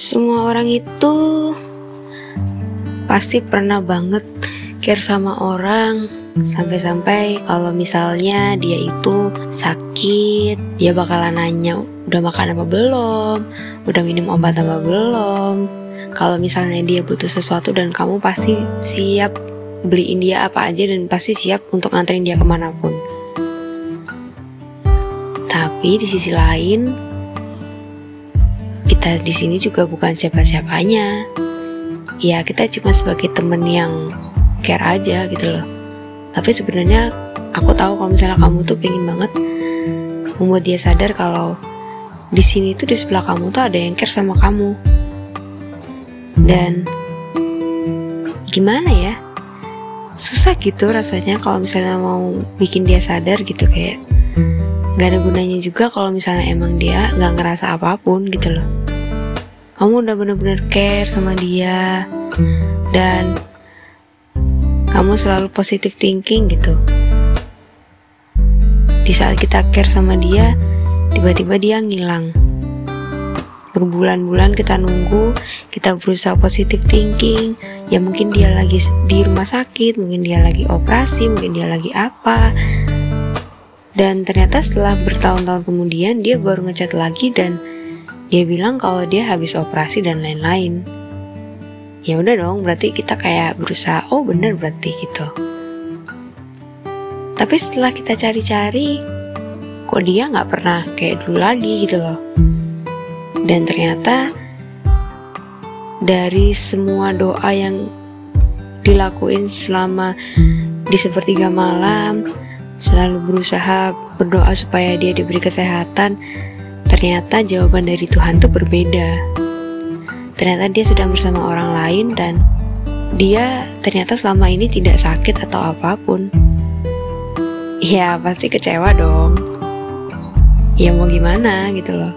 Semua orang itu pasti pernah banget care sama orang sampai-sampai kalau misalnya dia itu sakit, dia bakalan nanya udah makan apa belum, udah minum obat apa belum. Kalau misalnya dia butuh sesuatu dan kamu pasti siap beliin dia apa aja dan pasti siap untuk nganterin dia ke mana pun. Tapi di sisi lain, kita di sini juga bukan siapa-siapanya. Ya kita cuma sebagai temen yang care aja gitu loh. Tapi sebenarnya aku tahu kalau misalnya kamu tuh pengen banget membuat dia sadar kalau di sini tuh di sebelah kamu tuh ada yang care sama kamu. Dan gimana ya? Susah gitu rasanya kalau misalnya mau bikin dia sadar gitu kayak nggak ada gunanya juga kalau misalnya emang dia nggak ngerasa apa pun gitu loh kamu udah bener-bener care sama dia. Dan kamu selalu positive thinking gitu. Di saat kita care sama dia tiba-tiba dia ngilang. Berbulan-bulan kita nunggu kita berusaha positive thinking. Ya mungkin dia lagi di rumah sakit mungkin dia lagi operasi mungkin dia lagi apa. Dan ternyata setelah bertahun-tahun kemudian dia baru ngechat lagi dan dia bilang kalau dia habis operasi dan lain-lain. Ya udah dong, berarti kita kayak berusaha, oh bener berarti gitu. Tapi setelah kita cari-cari, kok dia nggak pernah kayak dulu lagi gitu loh. Dan ternyata dari semua doa yang dilakuin selama di sepertiga malam, selalu berusaha berdoa supaya dia diberi kesehatan, Ternyata jawaban dari Tuhan tuh berbeda. Ternyata dia sedang bersama orang lain dan dia ternyata selama ini tidak sakit atau apa pun. Ya pasti kecewa dong. Ya mau gimana gitu loh.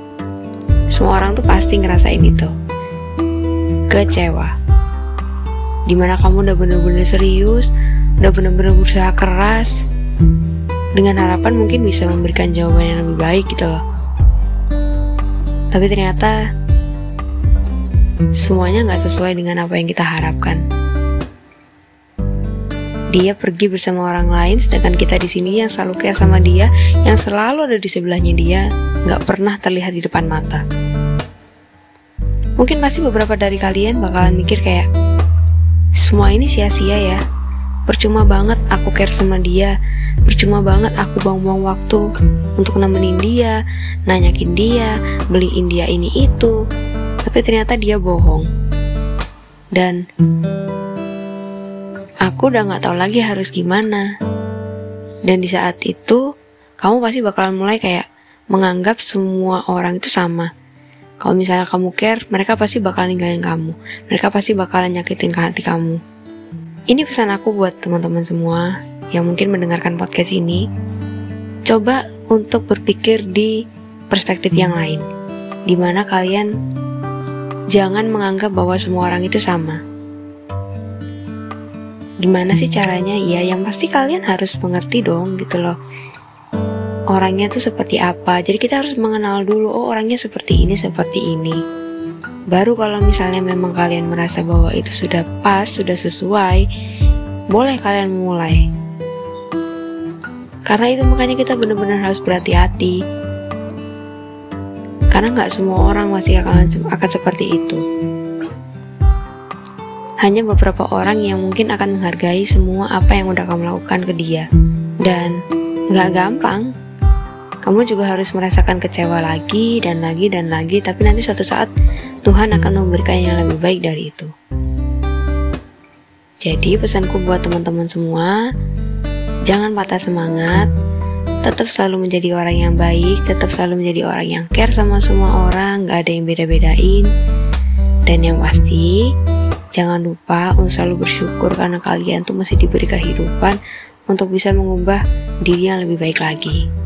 Semua orang tuh pasti ngerasain itu. Kecewa. Di mana kamu udah bener-bener serius, udah bener-bener berusaha keras, dengan harapan mungkin bisa memberikan jawaban yang lebih baik gitu loh. Tapi ternyata semuanya nggak sesuai dengan apa yang kita harapkan. Dia pergi bersama orang lain, sedangkan kita di sini yang selalu care sama dia, yang selalu ada di sebelahnya dia, nggak pernah terlihat di depan mata. Mungkin pasti beberapa dari kalian bakalan mikir kayak, semua ini sia-sia ya. Percuma banget aku care sama dia, percuma banget aku buang-buang waktu untuk nemenin dia, nanyakin dia, beliin dia ini itu. Tapi ternyata dia bohong. Dan aku udah gak tahu lagi harus gimana. Dan di saat itu, kamu pasti bakalan mulai kayak menganggap semua orang itu sama. Kalau misalnya kamu care, mereka pasti bakalan ninggalin kamu. Mereka pasti bakalan nyakitin ke hati kamu. Ini pesan aku buat teman-teman semua yang mungkin mendengarkan podcast ini. Coba untuk berpikir di perspektif yang lain, di mana kalian jangan menganggap bahwa semua orang itu sama. Gimana sih caranya? Ya, yang pasti kalian harus mengerti dong, gitu loh. Orangnya tuh seperti apa? Jadi kita harus mengenal dulu, oh orangnya seperti ini, seperti ini. Baru kalau misalnya memang kalian merasa bahwa itu sudah pas, sudah sesuai, boleh kalian mulai. Karena itu makanya kita benar-benar harus berhati-hati. Karena nggak semua orang masih akan akan seperti itu. Hanya beberapa orang yang mungkin akan menghargai semua apa yang udah kamu lakukan ke dia. Dan nggak gampang, kamu juga harus merasakan kecewa lagi dan lagi dan lagi, tapi nanti suatu saat Tuhan akan memberikan yang lebih baik dari itu. Jadi pesanku buat teman-teman semua, jangan patah semangat, tetap selalu menjadi orang yang baik, tetap selalu menjadi orang yang care sama semua orang, gak ada yang beda-bedain. Dan yang pasti, jangan lupa untuk selalu bersyukur karena kalian tuh masih diberi kehidupan untuk bisa mengubah diri yang lebih baik lagi.